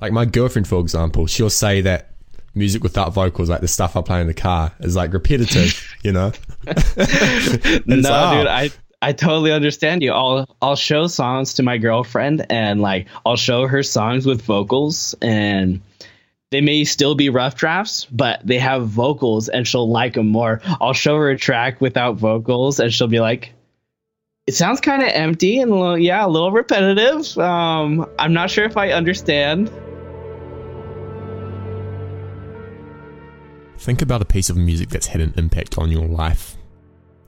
Like my girlfriend, for example, she'll say that music without vocals, like the stuff I play in the car, is like repetitive, you know? no, like, dude, oh. I I totally understand you. I'll I'll show songs to my girlfriend and like I'll show her songs with vocals and they may still be rough drafts, but they have vocals and she'll like them more. I'll show her a track without vocals and she'll be like, "It sounds kind of empty and a little, yeah, a little repetitive. Um, I'm not sure if I understand." Think about a piece of music that's had an impact on your life.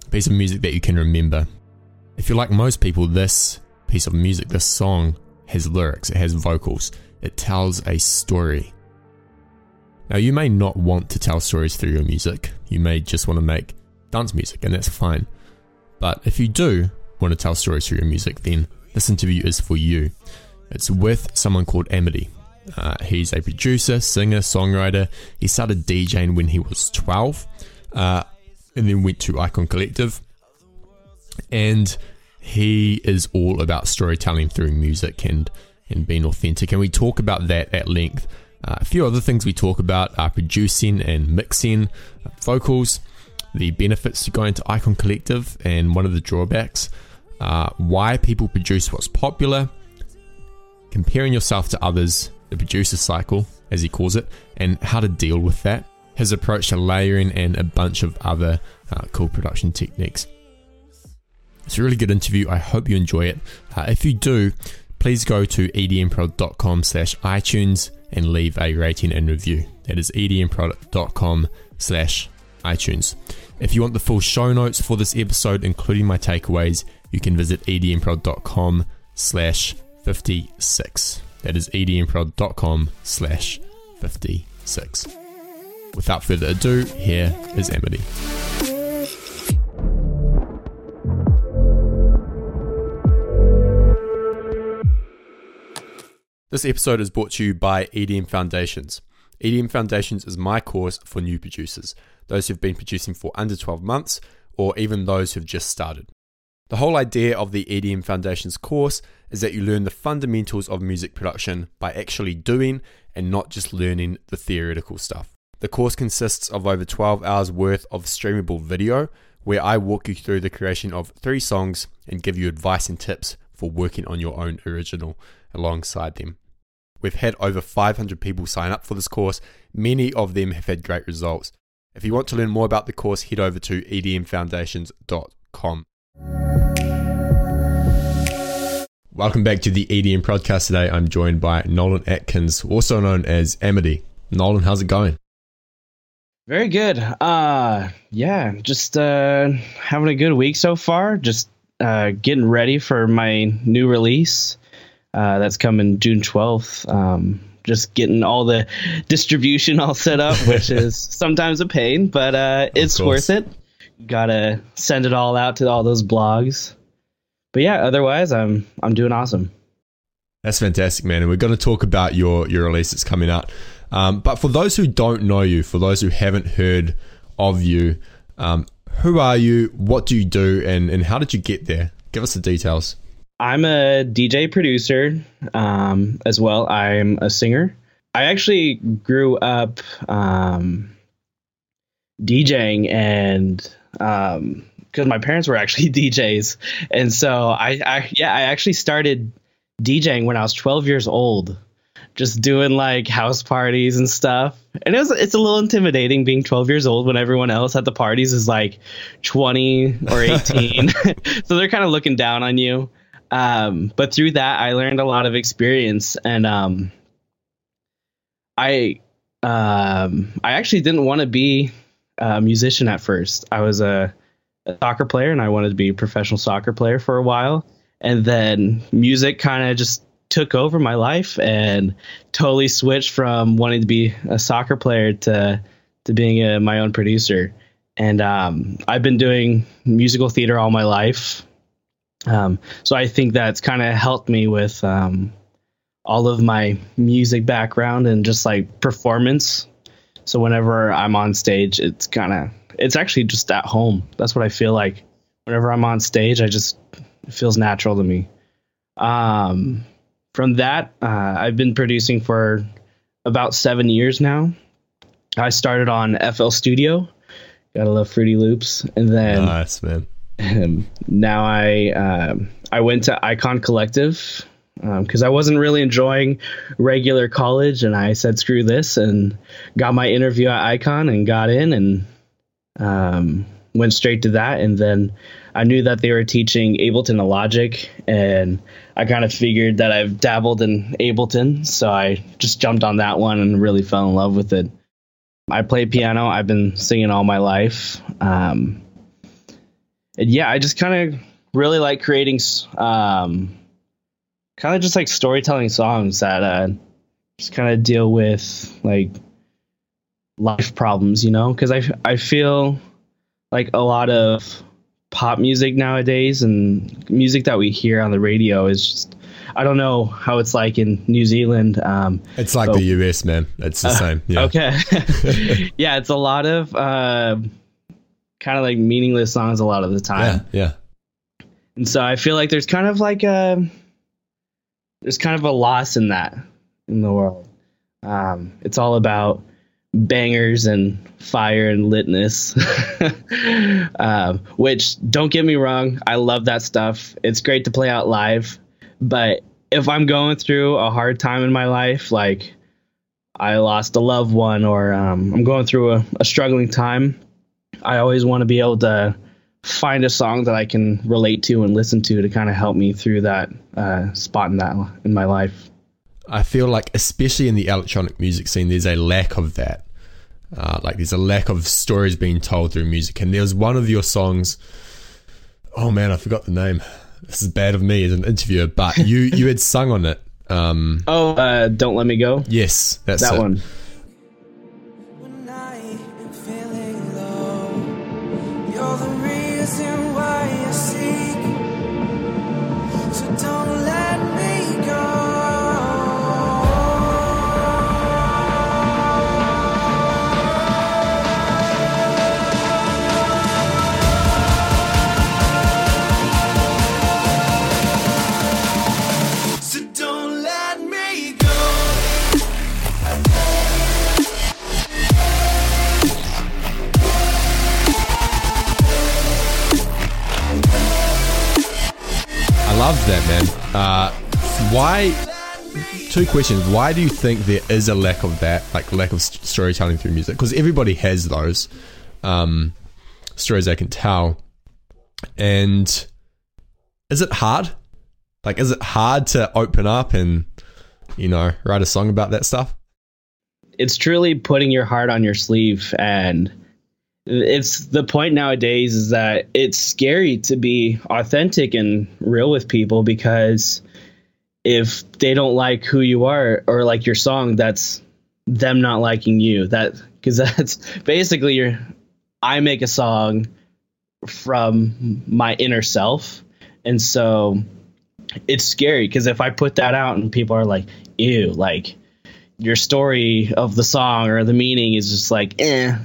A piece of music that you can remember. If you're like most people, this piece of music, this song, has lyrics, it has vocals, it tells a story. Now, you may not want to tell stories through your music, you may just want to make dance music, and that's fine. But if you do want to tell stories through your music, then this interview is for you. It's with someone called Amidy. Uh, he's a producer, singer, songwriter. He started DJing when he was 12 uh, and then went to Icon Collective. And he is all about storytelling through music and, and being authentic. And we talk about that at length. Uh, a few other things we talk about are producing and mixing, vocals, the benefits to going to Icon Collective, and one of the drawbacks, uh, why people produce what's popular, comparing yourself to others, the producer cycle, as he calls it, and how to deal with that, his approach to layering, and a bunch of other uh, cool production techniques. It's a really good interview. I hope you enjoy it. Uh, if you do, please go to edmprod.com slash iTunes and leave a rating and review. That is edmprod.com slash iTunes. If you want the full show notes for this episode, including my takeaways, you can visit edmprod.com slash 56. That is edmprod.com slash 56. Without further ado, here is Amidy. This episode is brought to you by EDM Foundations. EDM Foundations is my course for new producers, those who've been producing for under 12 months, or even those who've just started. The whole idea of the EDM Foundations course is that you learn the fundamentals of music production by actually doing and not just learning the theoretical stuff. The course consists of over 12 hours worth of streamable video where I walk you through the creation of three songs and give you advice and tips for working on your own original alongside them. We've had over 500 people sign up for this course. Many of them have had great results. If you want to learn more about the course, head over to edmfoundations.com. Welcome back to the EDM podcast today. I'm joined by Nolan Atkins, also known as Amidy. Nolan, how's it going? Very good. Uh yeah, just uh having a good week so far. Just uh getting ready for my new release. Uh that's coming June 12th. Um just getting all the distribution all set up, which is sometimes a pain, but uh it's worth it. Got to send it all out to all those blogs. But yeah, otherwise I'm I'm doing awesome. That's fantastic, man. And we're going to talk about your your release that's coming out. Um, but for those who don't know you, for those who haven't heard of you, um, who are you? What do you do? And, and how did you get there? Give us the details. I'm a DJ producer um, as well. I'm a singer. I actually grew up um, DJing and because my parents were actually DJs, and so I, I yeah I actually started DJing when I was 12 years old just doing like house parties and stuff. And it was it's a little intimidating being 12 years old when everyone else at the parties is like 20 or 18. so they're kind of looking down on you. Um, but through that I learned a lot of experience and um, I um, I actually didn't want to be a musician at first. I was a, a soccer player and I wanted to be a professional soccer player for a while. And then music kind of just took over my life and totally switched from wanting to be a soccer player to to being a, my own producer. And um, I've been doing musical theater all my life, um, so I think that's kind of helped me with um, all of my music background and just like performance. So whenever I'm on stage, it's kind of it's actually just at home. That's what I feel like. Whenever I'm on stage, I just it feels natural to me. Um, from that, uh, I've been producing for about seven years now. I started on FL Studio. Gotta love Fruity Loops, and then nice man. Um, now I um, I went to Icon Collective because um, I wasn't really enjoying regular college, and I said screw this, and got my interview at Icon and got in, and um, went straight to that, and then I knew that they were teaching Ableton and Logic, and I kind of figured that I've dabbled in Ableton, so I just jumped on that one and really fell in love with it. I play piano. I've been singing all my life. Um, and yeah, I just kind of really like creating, um, kind of just like storytelling songs that uh, just kind of deal with like life problems, you know? Because I, I feel like a lot of pop music nowadays and music that we hear on the radio is just I don't know how it's like in New Zealand. Um, it's like but, the US, man. It's the uh, same. Yeah. Okay. yeah, it's a lot of uh, kind of like meaningless songs a lot of the time. Yeah, yeah. And so I feel like there's kind of like a there's kind of a loss in that in the world. Um, it's all about bangers and fire and litness. um, which don't get me wrong, I love that stuff. It's great to play out live, but if I'm going through a hard time in my life, like I lost a loved one or um, I'm going through a, a struggling time, I always want to be able to find a song that I can relate to and listen to to kind of help me through that uh, spot in that in my life. I feel like, especially in the electronic music scene, there's a lack of that. Uh, like there's a lack of stories being told through music. And there's one of your songs. Oh man, I forgot the name. This is bad of me as an interviewer, but you you had sung on it. Um, oh, uh, don't let me go. Yes, that's that it. one. That, man. Uh, why? Two questions. Why do you think there is a lack of that, like lack of storytelling through music? Because everybody has those um, stories they can tell. And is it hard? Like, is it hard to open up and, you know, write a song about that stuff? It's truly putting your heart on your sleeve and it's the point nowadays is that it's scary to be authentic and real with people because if they don't like who you are or like your song that's them not liking you. That because that's basically your i make a song from my inner self. And so it's scary because if i put that out and people are like ew like your story of the song or the meaning is just like eh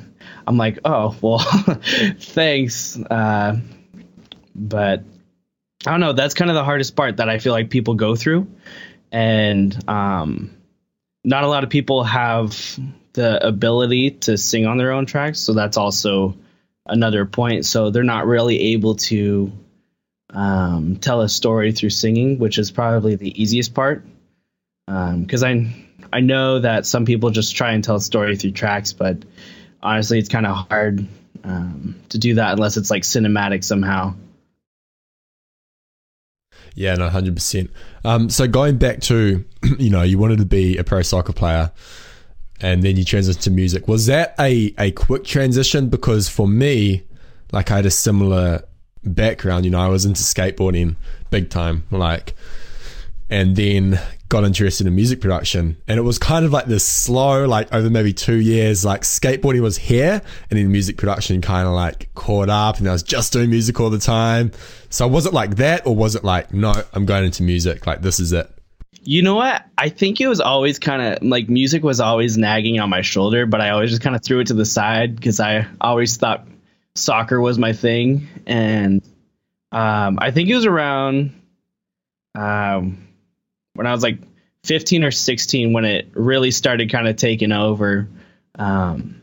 I'm like, oh well, thanks. Uh, but I don't know. That's kind of the hardest part that I feel like people go through, and um, not a lot of people have the ability to sing on their own tracks. So that's also another point. So they're not really able to um, tell a story through singing, which is probably the easiest part. Because um, I I know that some people just try and tell a story through tracks, but honestly, it's kind of hard um, to do that unless it's like cinematic somehow. Yeah, no, hundred um, percent. So going back to, you know, you wanted to be a pro soccer player, and then you transitioned to music. Was that a a quick transition? Because for me, like I had a similar background. You know, I was into skateboarding big time, like, and then got interested in music production. And it was kind of like this slow like over maybe two years like skateboarding was here and then music production kind of like caught up and i was just doing music all the time. So was it like that or was it like no i'm going into music like this is it? You know what? I think it was always kind of like music was always nagging on my shoulder but i always just kind of threw it to the side because i always thought soccer was my thing. And um, i think it was around um, when I was like 15 or 16 when it really started kind of taking over. Um,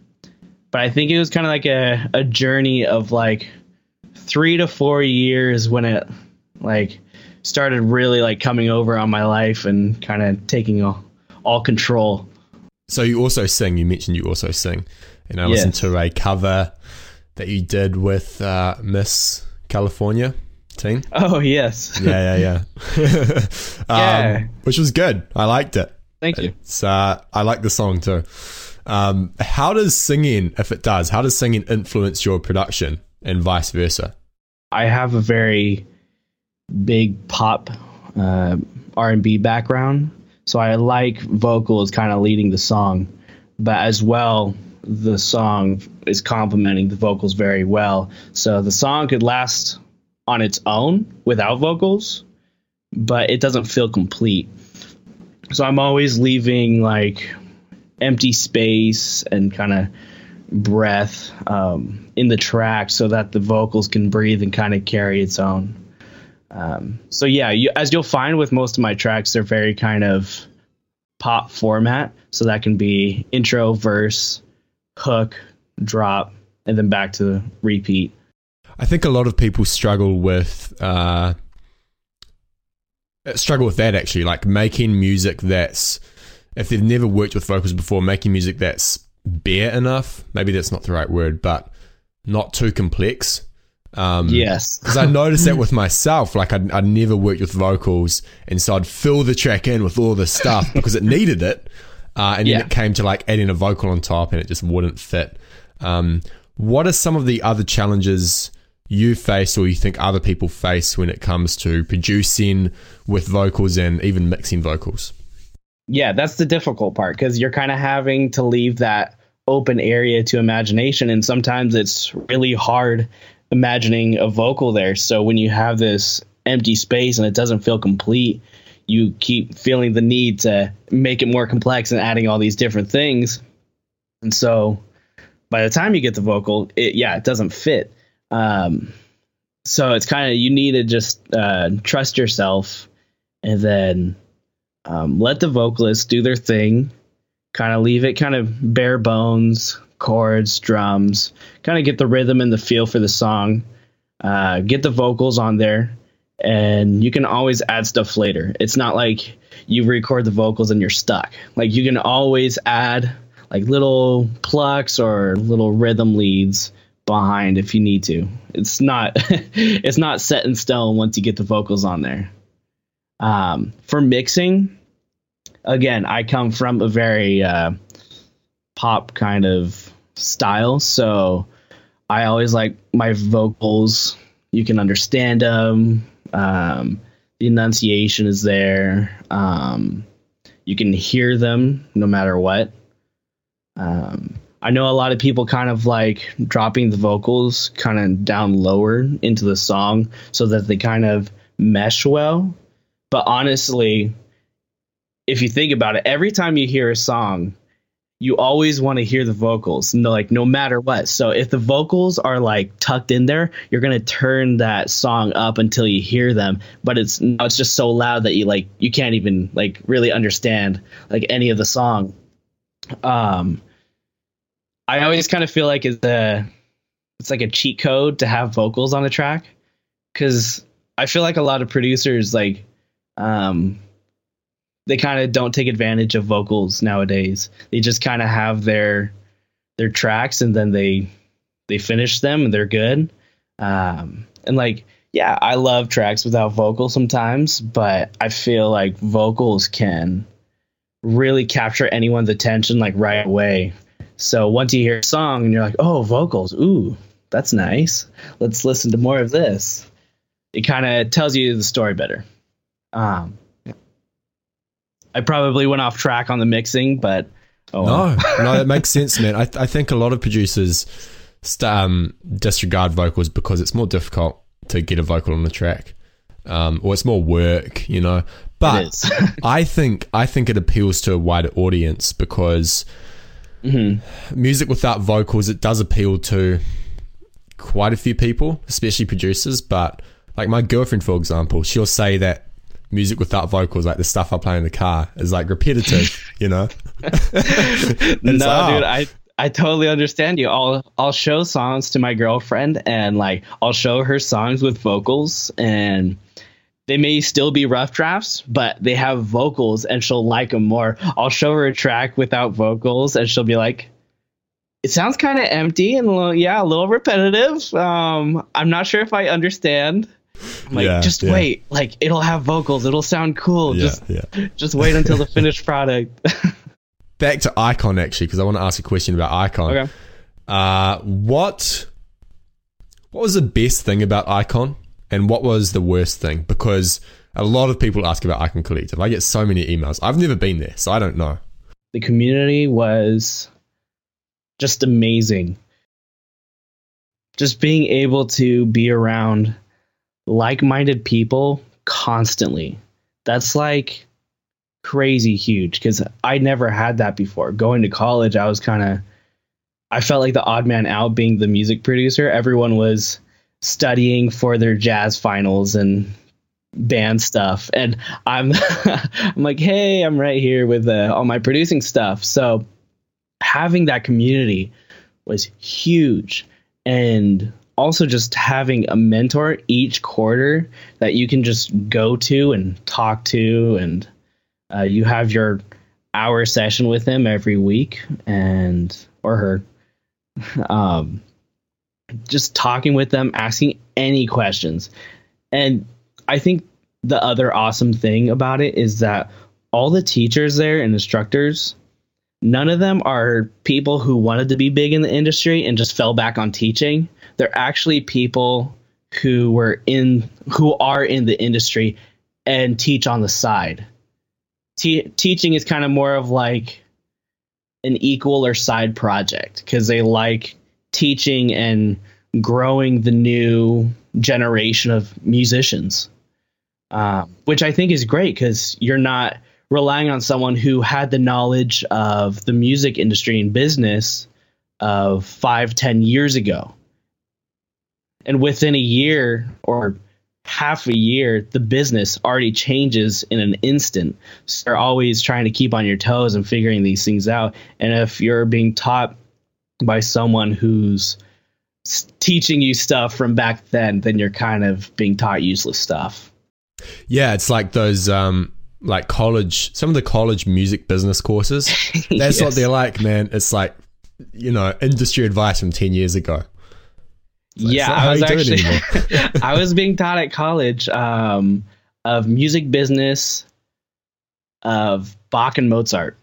but I think it was kind of like a, a journey of like three to four years when it like started really like coming over on my life and kind of taking all, all control. So you also sing. You mentioned you also sing, and I Yes. listened to a cover that you did with uh, Miss California teen. Oh yes, Yeah, yeah, yeah. um, Yeah. Which was good. I liked it. thank you. It's uh, I like the song too. Um, how does singing, if it does, how does singing influence your production and vice versa? I have a very big pop uh, R&B background, so I like vocals kind of leading the song, but as well the song is complementing the vocals very well. So the song could last on its own without vocals, but it doesn't feel complete. So I'm always leaving like empty space and kind of breath um, in the track so that the vocals can breathe and kind of carry its own. Um, so yeah, you, as you'll find with most of my tracks, they're very kind of pop format. So that can be intro, verse, hook, drop, and then back to repeat. I think a lot of people struggle with uh, struggle with that actually, like making music that's if they've never worked with vocals before, making music that's bare enough. Maybe that's not the right word, but not too complex. Um, Yes. because I noticed that with myself. Like I'd, I'd never worked with vocals, and so I'd fill the track in with all this stuff because it needed it, uh, and then it came to like adding a vocal on top, and it just wouldn't fit. Um, what are some of the other challenges you face, or you think other people face when it comes to producing with vocals and even mixing vocals? Yeah, that's the difficult part because you're kind of having to leave that open area to imagination. And sometimes it's really hard imagining a vocal there. So when you have this empty space and it doesn't feel complete, you keep feeling the need to make it more complex and adding all these different things. And so by the time you get the vocal, it, yeah, it doesn't fit. Um, so it's kind of, you need to just uh, trust yourself and then um, let the vocalists do their thing, kind of leave it kind of bare bones, chords, drums, kind of get the rhythm and the feel for the song, uh, get the vocals on there, and you can always add stuff later. It's not like you record the vocals and you're stuck. Like you can always add like little plucks or little rhythm leads behind if you need to. It's not it's not set in stone once you get the vocals on there. Um, for mixing, again, I come from a very uh, pop kind of style, so I always like my vocals. You can understand them. Um, the enunciation is there. Um, you can hear them no matter what. Um, I know a lot of people kind of like dropping the vocals kind of down lower into the song so that they kind of mesh well. But honestly, if you think about it, every time you hear a song, you always want to hear the vocals, like no matter what. So if the vocals are like tucked in there, you're gonna turn that song up until you hear them. But it's it's just so loud that you like you can't even like really understand like any of the song. Um, I always kind of feel like it's a it's like a cheat code to have vocals on a track because I feel like a lot of producers like um they kind of don't take advantage of vocals nowadays. They just kind of have their their tracks and then they they finish them and they're good. Um, and like yeah, I love tracks without vocals sometimes, but I feel like vocals can really capture anyone's attention like right away. So once you hear a song and you're like, "Oh, vocals. Ooh, that's nice. Let's listen to more of this." It kind of tells you the story better. Um, I probably went off track on the mixing, but oh, well. No, no, that makes sense, man. I, I think a lot of producers st- um, disregard vocals because it's more difficult to get a vocal on the track, um, or it's more work, you know. But I think I think it appeals to a wider audience because Mm-hmm. music without vocals it does appeal to quite a few people, especially producers. But like my girlfriend, for example, she'll say that music without vocals, like the stuff I play in the car, is like repetitive, you know? no, ah. dude, I I totally understand you. I'll I'll show songs to my girlfriend and like I'll show her songs with vocals and they may still be rough drafts, but they have vocals and she'll like them more. I'll show her a track without vocals and she'll be like, it sounds kind of empty and a little, yeah, a little repetitive. Um, I'm not sure if I understand. I'm like, yeah, just yeah. wait. Like it'll have vocals. It'll sound cool. Yeah, just, yeah. just wait until the finished product. Back to Icon actually, because I want to ask a question about Icon. Okay. Uh, what what was the best thing about Icon, and what was the worst thing? Because a lot of people ask about Icon Collective. I get so many emails. I've never been there, so I don't know. The community was just amazing. Just being able to be around like minded people constantly. That's like crazy huge because I never had that before. Going to college, I was kind of, I felt like the odd man out being the music producer. Everyone was studying for their jazz finals and band stuff. And I'm, I'm like, hey, I'm right here with uh, all my producing stuff. So having that community was huge. And also just having a mentor each quarter that you can just go to and talk to and uh, you have your hour session with them every week and or her um, just talking with them asking any questions and i think the other awesome thing about it is that all the teachers there and instructors none of them are people who wanted to be big in the industry and just fell back on teaching. They're actually people who were in who are in the industry and teach on the side. Te- teaching is kind of more of like an equal or side project because they like teaching and growing the new generation of musicians, um, which I think is great because you're not relying on someone who had the knowledge of the music industry and business of five, ten years ago. And within a year or half a year, the business already changes in an instant. So you're always trying to keep on your toes and figuring these things out. And if you're being taught by someone who's teaching you stuff from back then, then you're kind of being taught useless stuff. Yeah, it's like those um like college, some of the college music business courses. That's yes. what they're like, man. It's like, you know, industry advice from 10 years ago. Like, yeah, I was actually, I was being taught at college um, of music business of Bach and Mozart.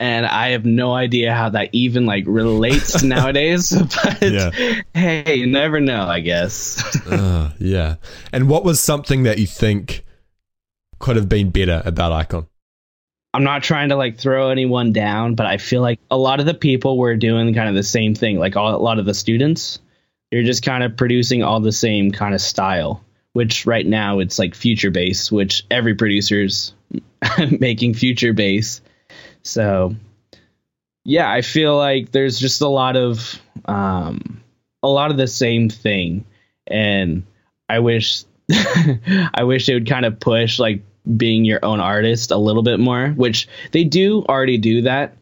And I have no idea how that even like relates nowadays, but yeah. hey, you never know, I guess. uh, yeah. And what was something that you think could have been better about Icon? I'm not trying to like throw anyone down, but I feel like a lot of the people were doing kind of the same thing. Like all, a lot of the students, they're just kind of producing all the same kind of style. Which right now it's like future bass, which every producer's making future bass. So yeah, I feel like there's just a lot of um, a lot of the same thing, and I wish I wish they would kind of push like being your own artist a little bit more, which they do already do that,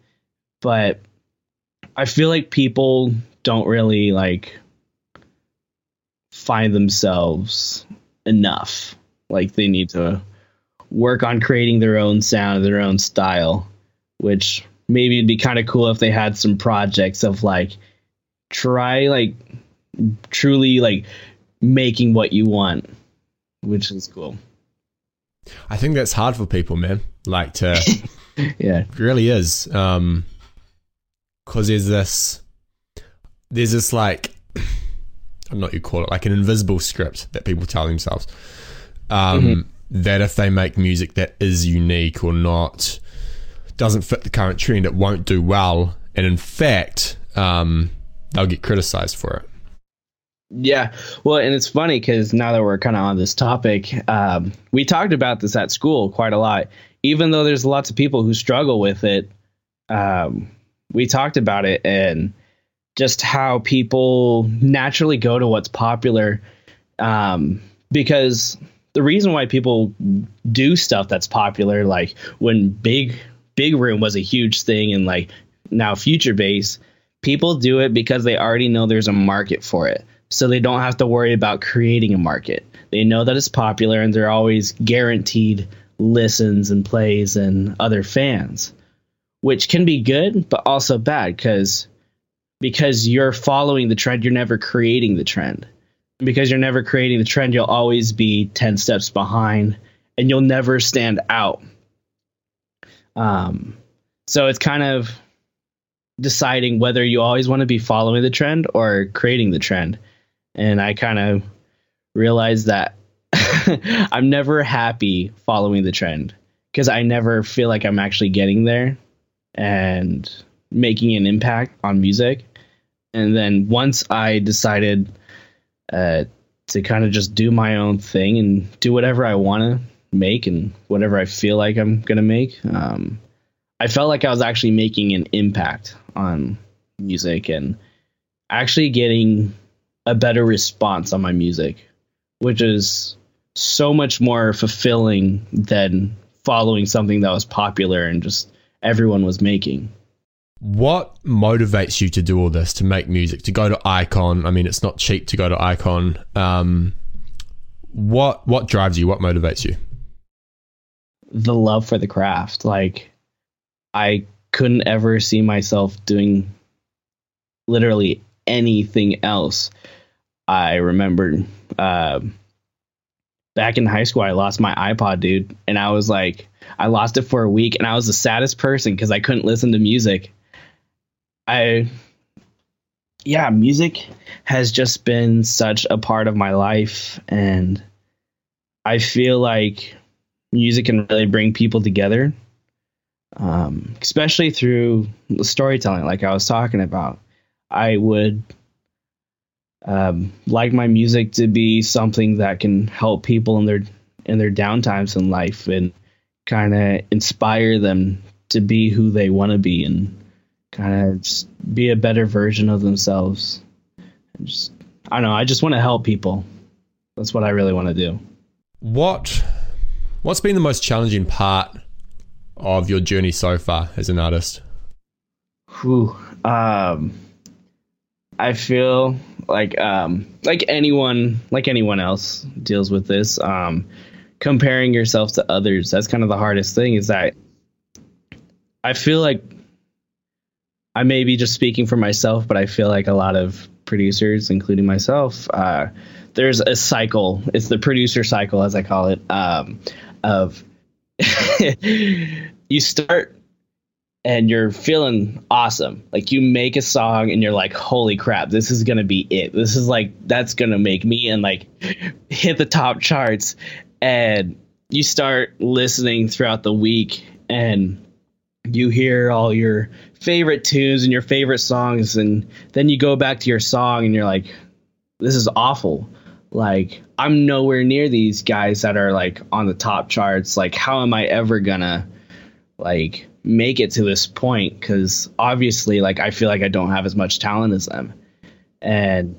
but I feel like people don't really like find themselves enough. Like they need to work on creating their own sound, their own style, which maybe it'd be kind of cool if they had some projects of like try like truly like making what you want, which is cool. I think that's hard for people, man. Like to, yeah, it really is. Um, because there's this, there's this like, I don't know what you call it, like an invisible script that people tell themselves. Um, mm-hmm. that if they make music that is unique or not, doesn't fit the current trend, it won't do well, and in fact, um, they'll get criticized for it. Yeah, well, and it's funny because now that we're kind of on this topic, um, we talked about this at school quite a lot. Even though there's lots of people who struggle with it, um, we talked about it and just how people naturally go to what's popular um, because the reason why people do stuff that's popular, like when big big room was a huge thing, and like now future bass people do it because they already know there's a market for it, so they don't have to worry about creating a market. They know that it's popular, and they're always guaranteed listens and plays and other fans, which can be good, but also bad because because you're following the trend, you're never creating the trend. Because you're never creating the trend, you'll always be 10 steps behind and you'll never stand out. Um, so it's kind of deciding whether you always want to be following the trend or creating the trend. And I kind of realized that I'm never happy following the trend because I never feel like I'm actually getting there and making an impact on music. And then once I decided uh, to kind of just do my own thing and do whatever I want to make and whatever I feel like I'm to make, um, I felt like I was actually making an impact on music and actually getting a better response on my music, which is so much more fulfilling than following something that was popular and just everyone was making. What motivates you to do all this, to make music, to go to Icon? I mean, it's not cheap to go to Icon. Um, what what drives you? What motivates you? The love for the craft. Like, I couldn't ever see myself doing literally anything else. I remember uh, back in high school, I lost my iPod, dude, and I was like, I lost it for a week, and I was the saddest person because I couldn't listen to music. I, yeah, music has just been such a part of my life, and I feel like music can really bring people together, um, especially through storytelling, like I was talking about. I would um, like my music to be something that can help people in their in their downtimes in life and kind of inspire them to be who they want to be and kind of be a better version of themselves. Just I don't know. I just want to help people. That's what I really want to do. What What's been the most challenging part of your journey so far as an artist? Whew. Um, I feel like um, like anyone like anyone else deals with this. Um, comparing yourself to others that's kind of the hardest thing. Is that I feel like I may be just speaking for myself, but I feel like a lot of producers, including myself, uh, there's a cycle. It's the producer cycle, as I call it, um, of you start and you're feeling awesome. Like you make a song and you're like, holy crap, this is gonna be it. This is like that's gonna make me and like hit the top charts. And you start listening throughout the week and you hear all your favorite tunes and your favorite songs and then you go back to your song and you're like, this is awful. Like I'm nowhere near these guys that are like on the top charts. Like how am I ever gonna like make it to this point? Because obviously like i feel like i don't have as much talent as them. And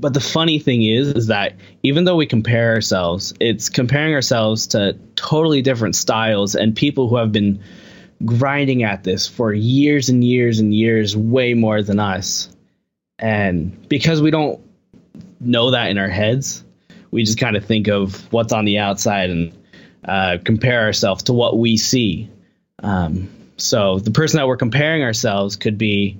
but the funny thing is is that even though we compare ourselves it's comparing ourselves to totally different styles and people who have been grinding at this for years and years and years way more than us. And because we don't know that in our heads. We just kind of think of what's on the outside and uh, compare ourselves to what we see. Um, so the person that we're comparing ourselves could be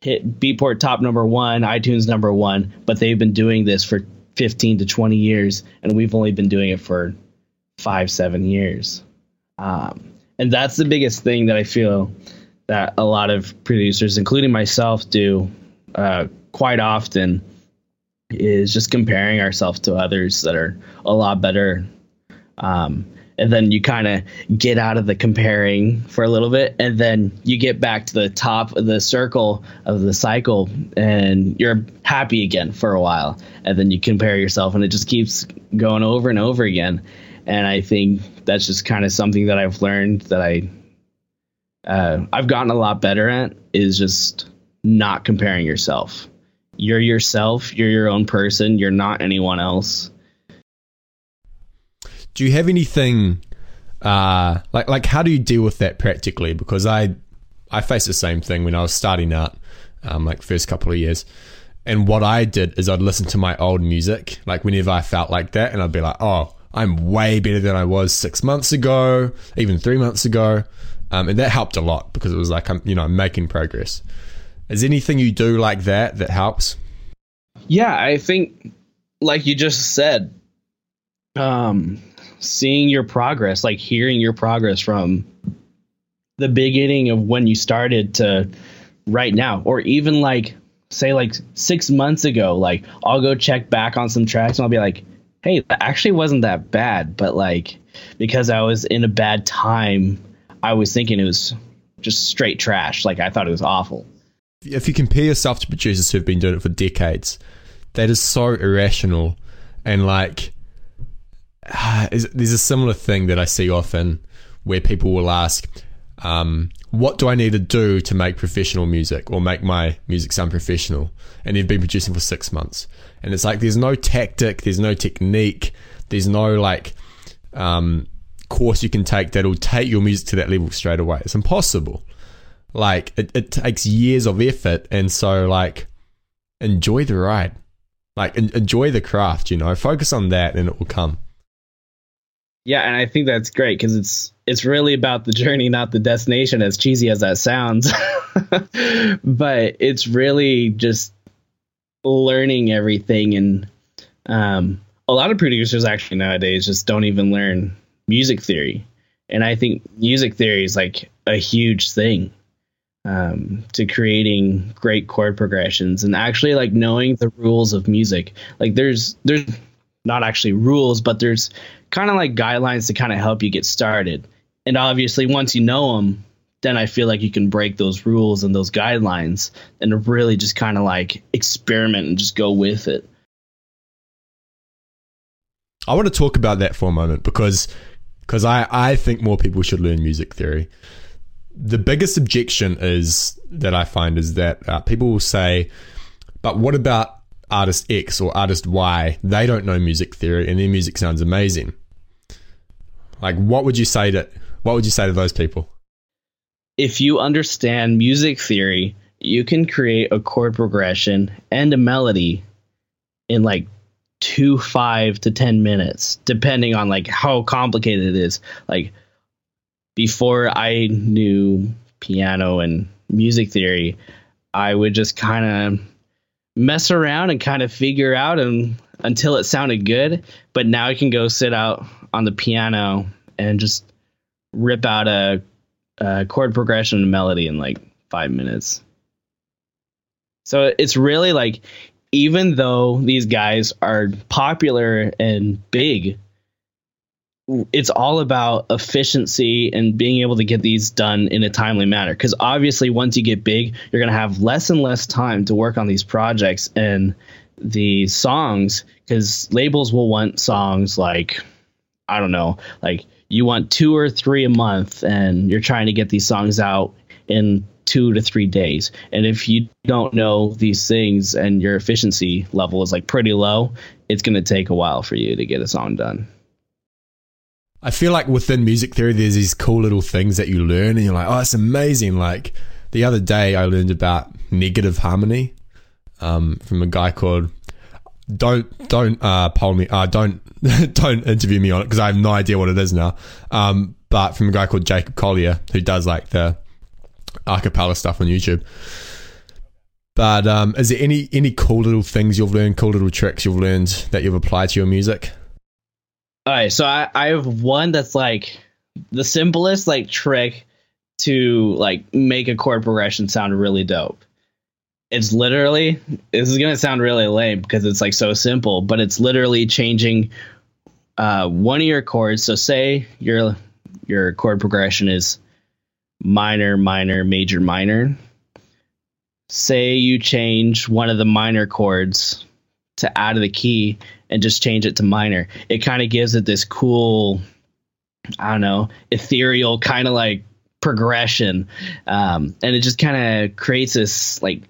hit Beatport top number one, iTunes number one, but they've been doing this for 15 to 20 years, and we've only been doing it for five, seven years. Um, and that's the biggest thing that I feel that a lot of producers, including myself, do uh, quite often is just comparing ourselves to others that are a lot better. Um, and then you kind of get out of the comparing for a little bit and then you get back to the top of the circle of the cycle and you're happy again for a while. And then you compare yourself and it just keeps going over and over again. And i think that's just kind of something that i've learned that i uh, i've gotten a lot better at is just not comparing yourself you're yourself you're your own person you're not anyone else Do you have anything uh, like like how do you deal with that practically? Because I I faced the same thing when I was starting out, um, like first couple of years. And what I did is I'd listen to my old music, like whenever I felt like that, and I'd be like, oh, I'm way better than I was six months ago, even three months ago. Um, and that helped a lot because it was like I'm, you know, I'm making progress. Is anything you do like that that helps? Yeah, I think, like you just said, um, seeing your progress, like hearing your progress from the beginning of when you started to right now, or even like say like six months ago, like I'll go check back on some tracks and I'll be like, hey, that actually wasn't that bad, but like because I was in a bad time, I was thinking it was just straight trash. Like I thought it was awful. If you compare yourself to producers who've been doing it for decades, that is so irrational and like there's a similar thing that I see often where people will ask, um, what do I need to do to make professional music or make my music sound professional? And they've been producing for six months. And it's like there's no tactic, there's no technique, there's no like um, course you can take that'll take your music to that level straight away. It's impossible. Like it, it takes years of effort. And so, like, enjoy the ride. Like, enjoy the craft, you know, focus on that and it will come. Yeah, and I think that's great because it's it's really about the journey, not the destination. As cheesy as that sounds, but it's really just learning everything. And um, a lot of producers actually nowadays just don't even learn music theory, and I think music theory is like a huge thing um, to creating great chord progressions and actually like knowing the rules of music. Like there's there's not actually rules, but there's kind of like guidelines to kind of help you get started. And obviously, once you know them, then I feel like you can break those rules and those guidelines and really just kind of like experiment and just go with it. I want to talk about that for a moment because because I, I think more people should learn music theory. The biggest objection is that I find is that uh, people will say, but what about artist X or artist Y, they don't know music theory and their music sounds amazing. Like what would you say to what would you say to those people? If you understand music theory, you can create a chord progression and a melody in like two five to ten minutes, depending on like how complicated it is. Like before I knew piano and music theory, I would just kind of mess around and kind of figure out and until it sounded good. But now I can go sit out on the piano and just rip out a, a chord progression and melody in like five minutes. So it's really like, even though these guys are popular and big, it's all about efficiency and being able to get these done in a timely manner. Because obviously, once you get big, you're going to have less and less time to work on these projects and the songs. Because labels will want songs like, I don't know, like you want two or three a month, and you're trying to get these songs out in two to three days. And if you don't know these things and your efficiency level is like pretty low, it's going to take a while for you to get a song done. I feel like within music theory, there's these cool little things that you learn, and you're like, oh, it's amazing. Like the other day, I learned about negative harmony um, from a guy called. Don't don't uh, poll me. Uh, don't don't interview me on it because I have no idea what it is now. Um, but from a guy called Jacob Collier who does like the acapella stuff on YouTube. But um, is there any any cool little things you've learned, cool little tricks you've learned that you've applied to your music? All right, so I, I have one that's like the simplest like trick to like make a chord progression sound really dope. It's literally this is gonna sound really lame because it's like so simple, but it's literally changing uh, one of your chords. So say your your chord progression is minor, minor, major, minor. Say you change one of the minor chords to out of the key and just change it to minor. It kind of gives it this cool, I don't know, ethereal kind of like progression. Um, and it just kind of creates this like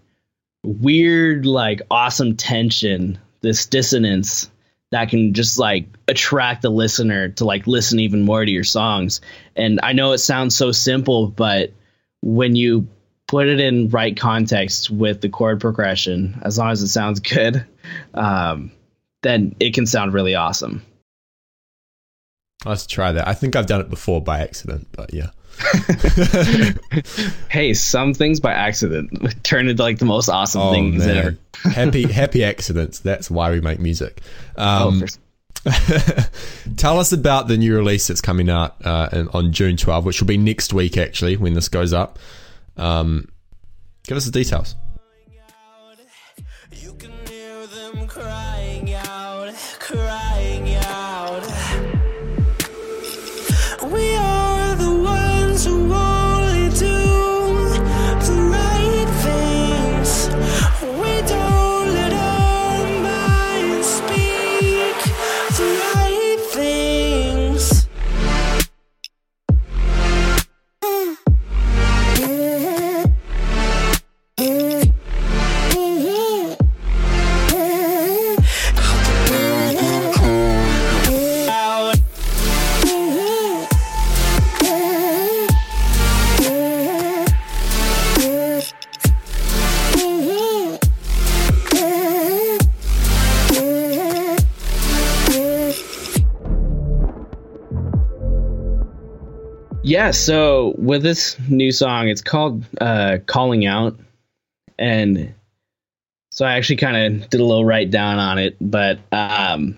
weird, like awesome tension, this dissonance that can just like attract the listener to like listen even more to your songs. And I know it sounds so simple, but when you put it in right context with the chord progression, as long as it sounds good, um, then it can sound really awesome. Let's try that. I think I've done it before by accident, but yeah. hey, some things by accident turn into like the most awesome oh, things man. ever. happy, happy accidents. That's why we make music. Um, oh, tell us about the new release that's coming out uh, on June 12, which will be next week actually when this goes up. Um, give us the details. crying out, crying out. Yeah, so with this new song, it's called uh, "Calling Out," and so I actually kind of did a little write down on it, but um,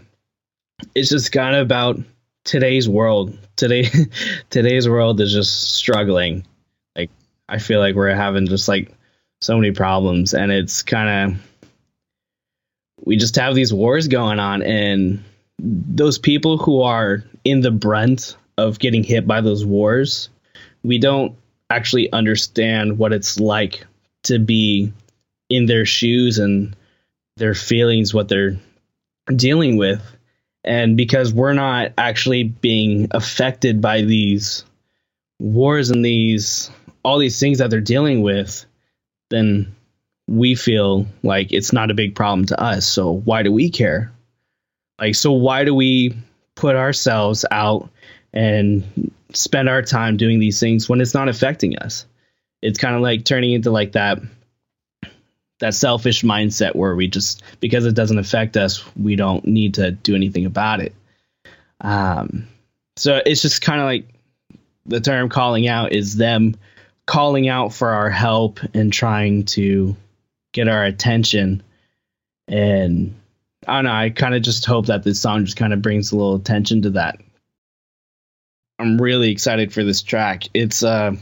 it's just kind of about today's world. Today, today's world is just struggling. Like I feel like we're having just like so many problems, and it's kind of we just have these wars going on, and those people who are in the brunt of getting hit by those wars, we don't actually understand what it's like to be in their shoes and their feelings, what they're dealing with. And because we're not actually being affected by these wars and these all these things that they're dealing with, then we feel like it's not a big problem to us. So why do we care? Like, so why do we put ourselves out and spend our time doing these things when it's not affecting us. It's kind of like turning into like that that selfish mindset where we just because it doesn't affect us, we don't need to do anything about it. Um, so it's just kind of like the term calling out is them calling out for our help and trying to get our attention. And I don't know, I kind of just hope that this song just kind of brings a little attention to that I'm really excited for this track. It's uh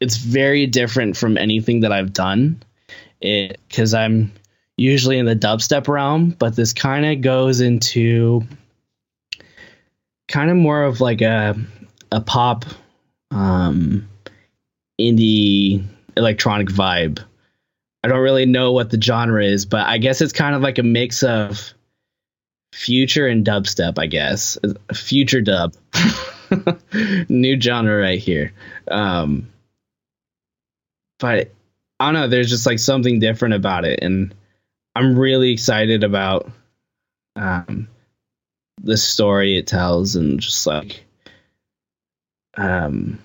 it's very different from anything that I've done. Cuz I'm usually in the dubstep realm, but this kind of goes into kind of more of like a a pop um indie electronic vibe. I don't really know what the genre is, but I guess it's kind of like a mix of future and dubstep, I guess. Future dub. new genre right here. Um, but I don't know. There's just like something different about it, and I'm really excited about um, the story it tells, and just like um,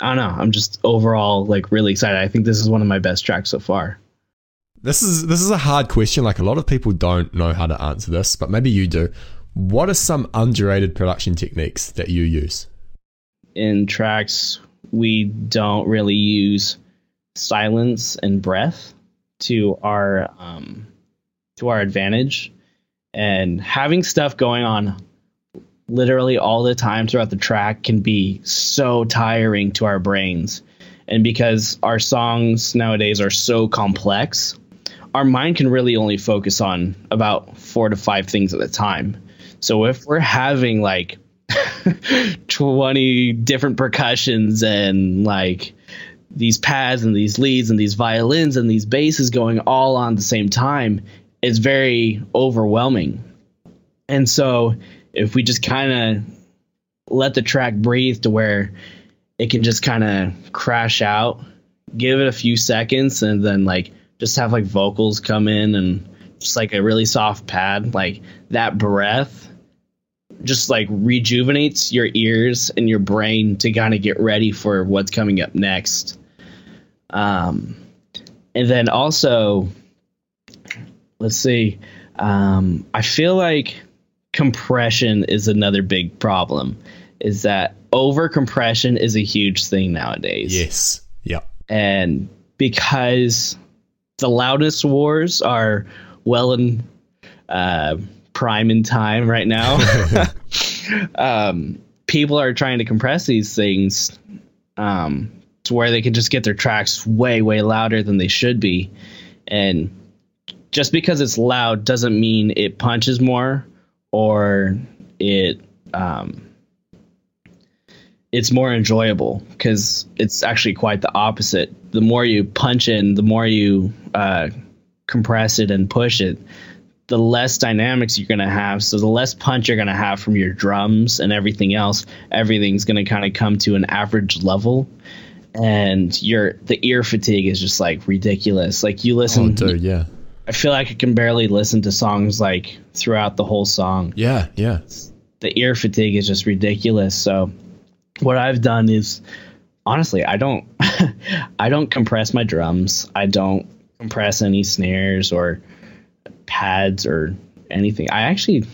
I don't know. I'm just overall like really excited. I think this is one of my best tracks so far. This is this is a hard question. Like a lot of people don't know how to answer this, but maybe you do. What are some underrated production techniques that you use? In tracks, we don't really use silence and breath to our um, to our advantage, and having stuff going on literally all the time throughout the track can be so tiring to our brains. And because our songs nowadays are so complex, our mind can really only focus on about four to five things at a time. So if we're having like 20 different percussions and like these pads and these leads and these violins and these basses going all on the same time, it's very overwhelming. And so if we just kind of let the track breathe to where it can just kind of crash out, give it a few seconds and then like just have like vocals come in and just like a really soft pad, like that breath just like rejuvenates your ears and your brain to kind of get ready for what's coming up next. Um, and then also, let's see, um, I feel like compression is another big problem. Is that over compression is a huge thing nowadays. Yes. Yep. And because the loudness wars are well in uh, prime in time right now, um, people are trying to compress these things um, to where they can just get their tracks way, way louder than they should be. And just because it's loud doesn't mean it punches more or it um, it's more enjoyable because it's actually quite the opposite. The more you punch in, the more you uh, compress it and push it, the less dynamics you're going to have. So the less punch you're going to have from your drums and everything else, everything's going to kind of come to an average level. And your the ear fatigue is just like ridiculous. Like you listen, oh, dude, yeah. I feel like I can barely listen to songs like throughout the whole song. Yeah, yeah. The ear fatigue is just ridiculous. So what I've done is honestly, I don't I don't compress my drums. I don't compress any snares or pads or anything. I actually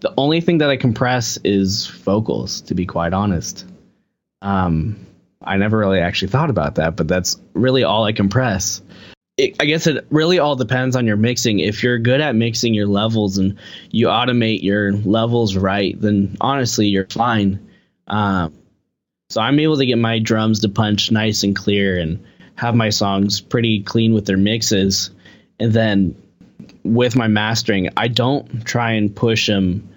the only thing that I compress is vocals, to be quite honest. Um, I never really actually thought about that, but that's really all I compress. It, I guess it really all depends on your mixing. If you're good at mixing your levels and you automate your levels right, then honestly, you're fine. Um, so I'm able to get my drums to punch nice and clear and have my songs pretty clean with their mixes. And then with my mastering, I don't try and push them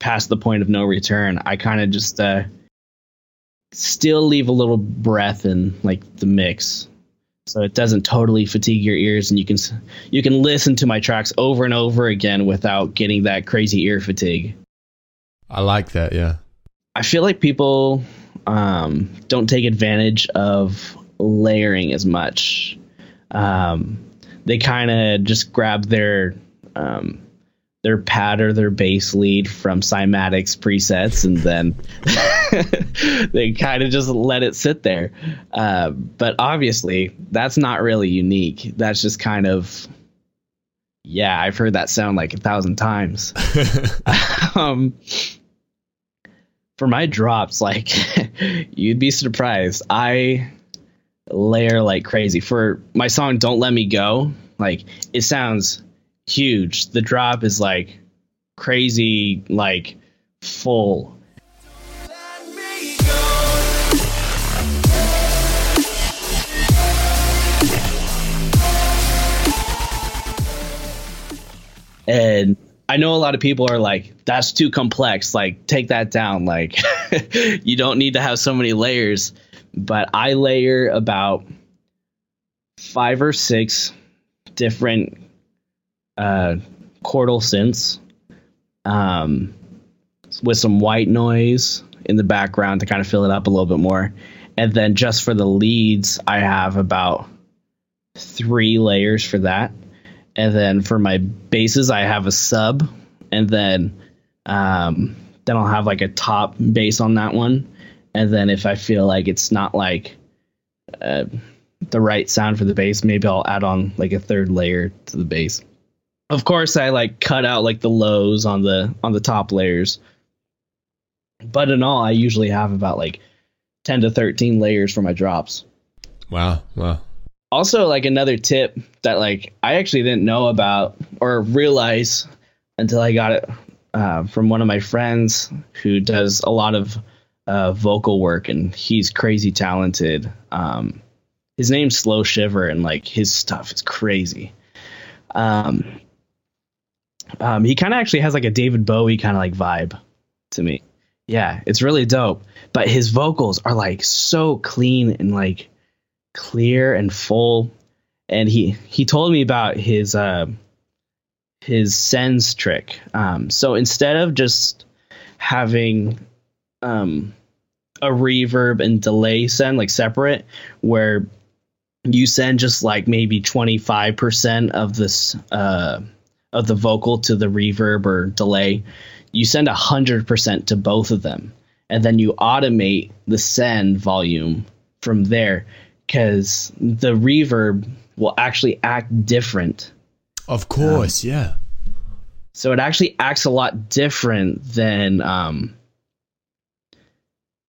past the point of no return. I kind of just uh, still leave a little breath in like the mix, so it doesn't totally fatigue your ears, and you can you can listen to my tracks over and over again without getting that crazy ear fatigue. I like that. Yeah. I feel like people um, don't take advantage of layering as much. Um, they kind of just grab their um, their pad or their bass lead from Cymatics presets, and then they kind of just let it sit there. Uh, but obviously, that's not really unique. That's just kind of yeah, I've heard that sound like a thousand times. um, for my drops, like you'd be surprised. I layer like crazy. For my song Don't Let Me Go, like it sounds huge. The drop is like crazy, like full. And I know a lot of people are like, that's too complex. Like, take that down. Like, you don't need to have so many layers. But I layer about five or six different uh, chordal synths um, with some white noise in the background to kind of fill it up a little bit more. And then just for the leads, I have about three layers for that and then for my basses I have a sub, and then um, then I'll have like a top bass on that one, and then if I feel like it's not like uh, the right sound for the bass, maybe I'll add on like a third layer to the bass. Of course, I like cut out like the lows on the on the top layers, but in all, I usually have about like ten to thirteen layers for my drops. Wow! Wow! also like another tip that like I actually didn't know about or realize until I got it uh, from one of my friends who does a lot of uh, vocal work and he's crazy talented. Um, his name's Slow Shiver and like his stuff is crazy. Um, um, he kind of actually has like a David Bowie kind of like vibe to me. Yeah, it's really dope. But his vocals are like so clean and like clear and full. And he he told me about his uh, his sends trick. Um, so instead of just having um, a reverb and delay send like separate, where you send just like maybe 25% of this uh, of the vocal to the reverb or delay. You send 100% to both of them. And then you automate the send volume from there because the reverb will actually act different. Of course, yeah. so it actually acts a lot different than um,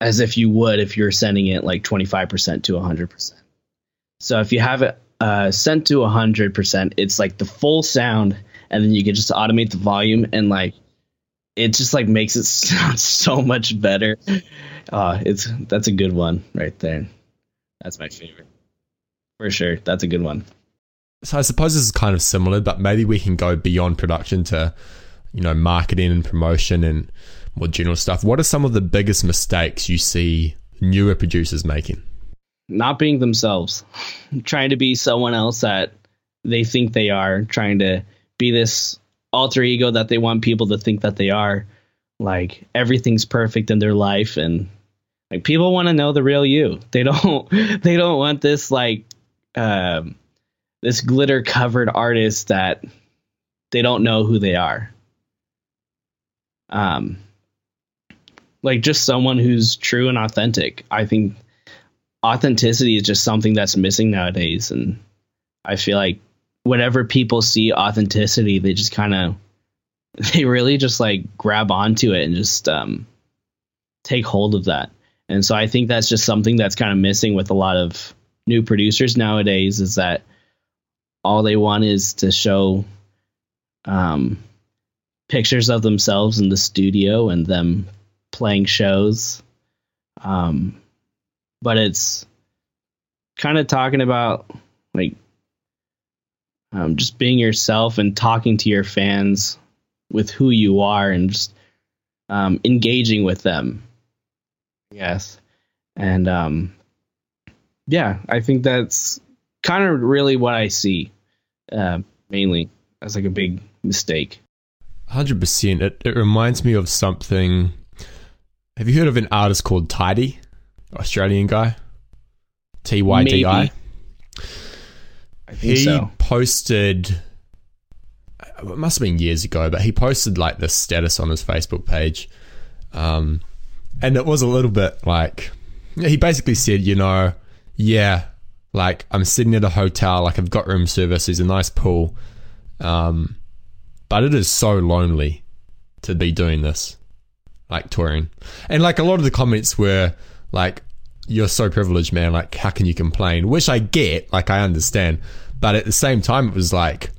as if you would if you're sending it like 25% to 100%. So if you have it uh, sent to 100%, it's like the full sound, and then you can just automate the volume and like it just like makes it sound so much better. Uh, it's that's a good one right there. That's my favorite for sure. That's a good one. So I suppose this is kind of similar, but maybe we can go beyond production to, you know, marketing and promotion and more general stuff. What are some of the biggest mistakes you see newer producers making? not being themselves, trying to be someone else that they think they are, trying to be this alter ego that they want people to think that they are. Like everything's perfect in their life and like people want to know the real you. They don't they don't want this like um this glitter covered artist that they don't know who they are. Um like just someone who's true and authentic. I think authenticity is just something that's missing nowadays and i feel like whenever people see authenticity they just kind of they really just like grab onto it and just um take hold of that and so i think that's just something that's kind of missing with a lot of new producers nowadays is that all they want is to show um pictures of themselves in the studio and them playing shows um but it's kind of talking about like um, just being yourself and talking to your fans with who you are and just um, engaging with them. Yes, and um, yeah, I think that's kind of really what I see uh, mainly as like a big mistake. Hundred percent. It it reminds me of something. Have you heard of an artist called Tydi? Australian guy. T Y D I. Think He so. posted. It must have been years ago, but he posted like this status on his Facebook page, um, and it was a little bit like he basically said, you know, yeah, like I'm sitting at a hotel, like I've got room service, there's a nice pool, um, but it is so lonely to be doing this, like touring, and like a lot of the comments were like, "You're so privileged, man. Like, how can you complain?" Which I get, like I understand, but at the same time, it was like,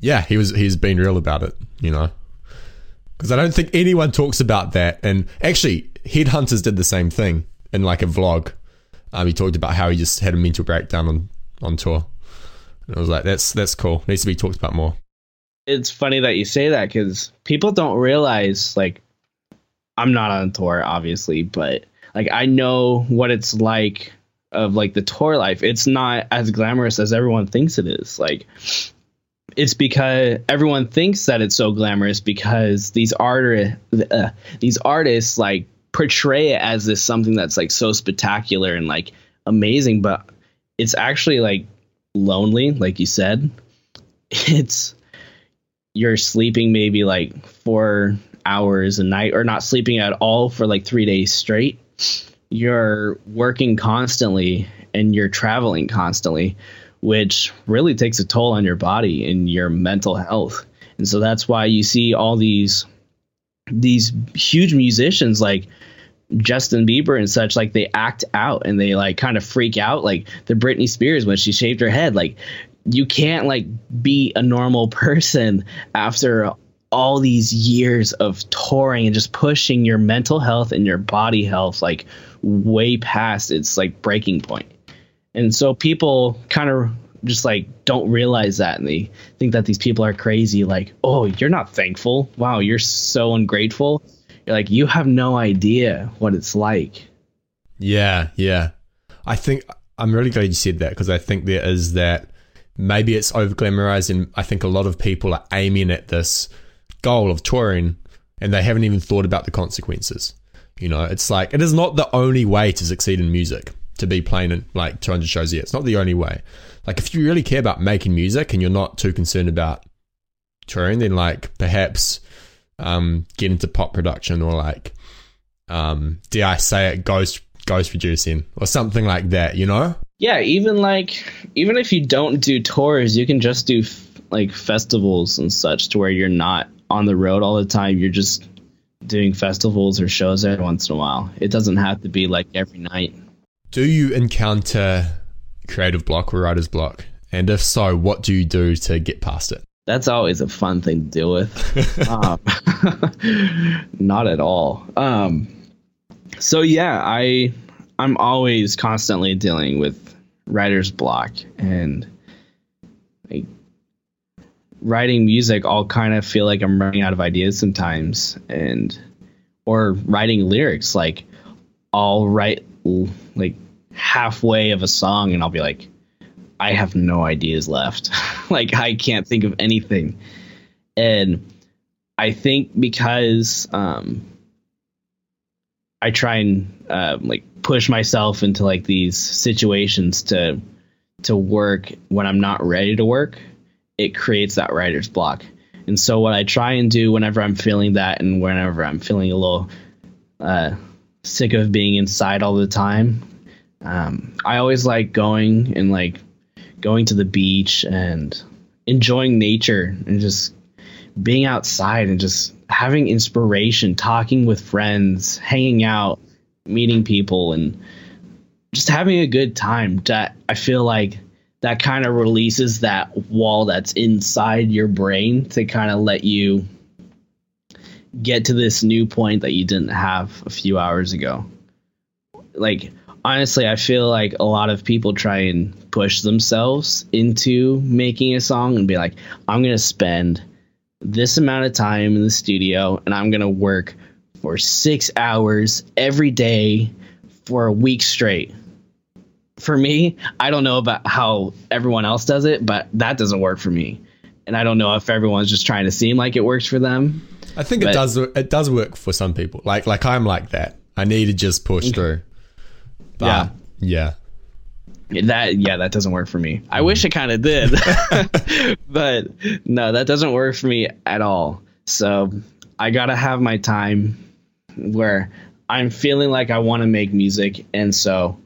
yeah, he was he's been real about it, you know. Because I don't think anyone talks about that. And actually, Headhunterz did the same thing in like a vlog. Um, he talked about how he just had a mental breakdown on on tour. And I was like, that's that's cool. Needs to be talked about more. It's funny that you say that because people don't realize like i'm not on tour obviously but like i know what it's like of like the tour life. It's not as glamorous as everyone thinks it is. Like it's because everyone thinks that it's so glamorous because these art uh, these artists like portray it as this something that's like so spectacular and like amazing but it's actually like lonely like you said. It's you're sleeping maybe like four hours a night or not sleeping at all for like three days straight you're working constantly and you're traveling constantly which really takes a toll on your body and your mental health and so that's why you see all these these huge musicians like Justin Bieber and such, like they act out and they like kind of freak out, like the Britney Spears when she shaved her head. Like you can't like be a normal person after all these years of touring and just pushing your mental health and your body health like way past its like breaking point. And so people kind of just like don't realize that and they think that these people are crazy like, "Oh, you're not thankful. Wow, you're so ungrateful." You're like, "You have no idea what it's like." Yeah, yeah. I think I'm really glad you said that because I think there is that maybe it's over I think a lot of people are aiming at this goal of touring and they haven't even thought about the consequences. You know, it's like it is not the only way to succeed in music. to be playing in like 200 shows a year. It's not the only way. Like if you really care about making music and you're not too concerned about touring, then like perhaps um, get into pop production or like um, dare I say it, ghost ghost producing or something like that. You know? Yeah, even like even if you don't do tours, you can just do f- like festivals and such to where you're not on the road all the time. You're just doing festivals or shows every once in a while. It doesn't have to be like every night. Do you encounter creative block or writer's block? And if so, what do you do to get past it? That's always a fun thing to deal with. um, not at all. Um, so yeah, I I'm always constantly dealing with writer's block and like writing music. I'll kind of feel like I'm running out of ideas sometimes, and or writing lyrics. Like I'll write like halfway of a song, and I'll be like, I have no ideas left. like I can't think of anything. And I think because um, I try and uh, like push myself into like these situations to to work when I'm not ready to work, it creates that writer's block. And so what I try and do whenever I'm feeling that and whenever I'm feeling a little uh, sick of being inside all the time, um, I always like going and like going to the beach and enjoying nature and just being outside and just having inspiration, talking with friends, hanging out, meeting people, and just having a good time. That I feel like that kind of releases that wall that's inside your brain to kind of let you get to this new point that you didn't have a few hours ago. Like honestly, I feel like a lot of people try and push themselves into making a song and be like, I'm going to spend this amount of time in the studio and I'm going to work for six hours every day for a week straight. For me, I don't know about how everyone else does it, but that doesn't work for me. And I don't know if everyone's just trying to seem like it works for them. I think it does. It does work for some people. Like like I'm like that. I need to just push through. But, yeah. Yeah. That yeah, that doesn't work for me. I wish it kind of did, but no, that doesn't work for me at all. So I gotta have my time where I'm feeling like I want to make music, and so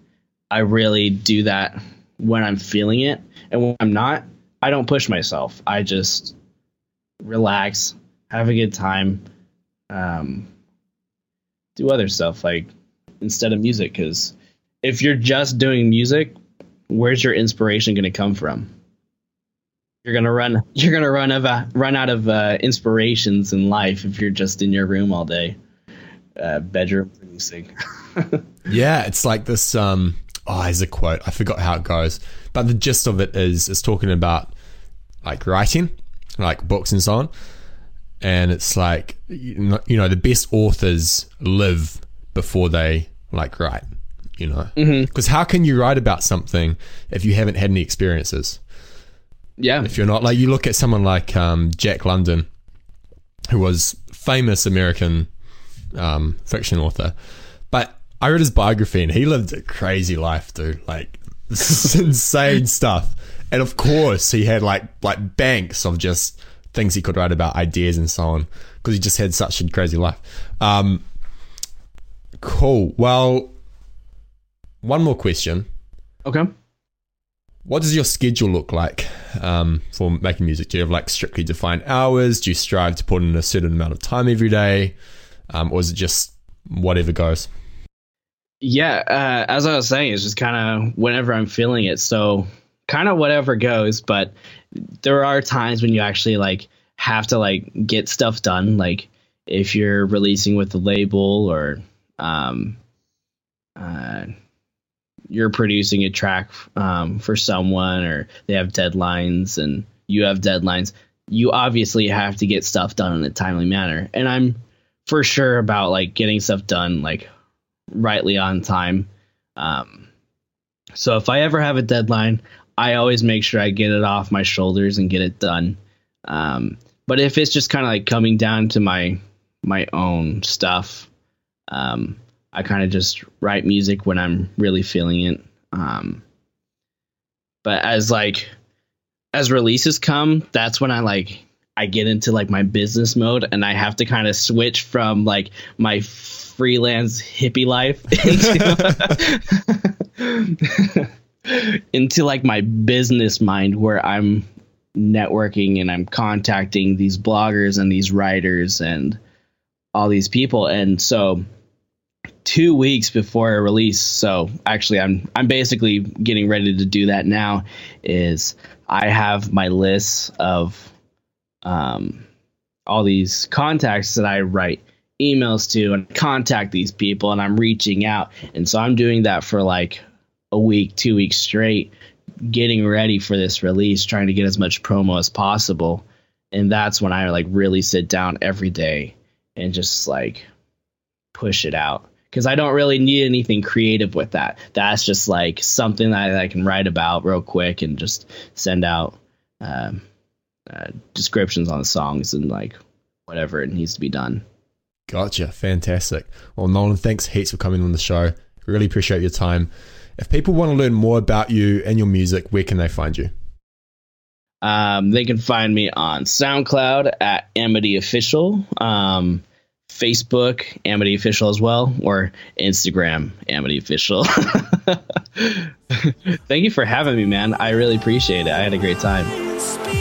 I really do that when I'm feeling it, and when I'm not, I don't push myself. I just relax, have a good time, um, do other stuff like instead of music because if you're just doing music, where's your inspiration going to come from? You're gonna run. You're gonna run of run out of uh, inspirations in life if you're just in your room all day, uh, bedroom producing. yeah, it's like this. Um, oh, there's a quote. I forgot how it goes, but the gist of it is is talking about like writing, like books and so on. And it's like you know the best authors live before they like write you know? Because mm-hmm. how can you write about something if you haven't had any experiences? Yeah. If you're not like, you look at someone like um, Jack London, who was famous American um, fiction author, but I read his biography and he lived a crazy life, dude. Like, insane stuff. And of course, he had like like banks of just things he could write about, ideas and so on, because he just had such a crazy life. Um, cool. Well, one more question. Okay. What does your schedule look like um, for making music? Do you have like strictly defined hours? Do you strive to put in a certain amount of time every day? Um, or is it just whatever goes? Yeah, uh, as I was saying, it's just kind of whenever I'm feeling it. So kind of whatever goes, but there are times when you actually like have to like get stuff done. Like if you're releasing with the label or um, uh, you're producing a track um, for someone or they have deadlines and you have deadlines, you obviously have to get stuff done in a timely manner. And I'm for sure about like getting stuff done like rightly on time. Um, so if I ever have a deadline, I always make sure I get it off my shoulders and get it done. Um, but if it's just kind of like coming down to my my own stuff, um, I kind of just write music when I'm really feeling it. Um, but as like as releases come, that's when I like I get into like my business mode and I have to kind of switch from like my freelance hippie life into, into like my business mind where I'm networking and I'm contacting these bloggers and these writers and all these people. And so two weeks before a release so actually i'm i'm basically getting ready to do that now is i have my list of um all these contacts that i write emails to and contact these people and i'm reaching out. And so i'm doing that for like a week two weeks straight getting ready for this release trying to get as much promo as possible. And that's when i like really sit down every day and just like push it out. Because I don't really need anything creative with that. That's just like something that I, can write about real quick and just send out uh, uh, descriptions on the songs and like whatever it needs to be done. Gotcha. Fantastic. Well, Nolan, thanks heaps for coming on the show. Really appreciate your time. If people want to learn more about you and your music, where can they find you? Um, they can find me on SoundCloud at Amidy Official. Um, Facebook, Amidy Official as well, or Instagram, Amidy Official. Thank you for having me, man. I really appreciate it. I had a great time.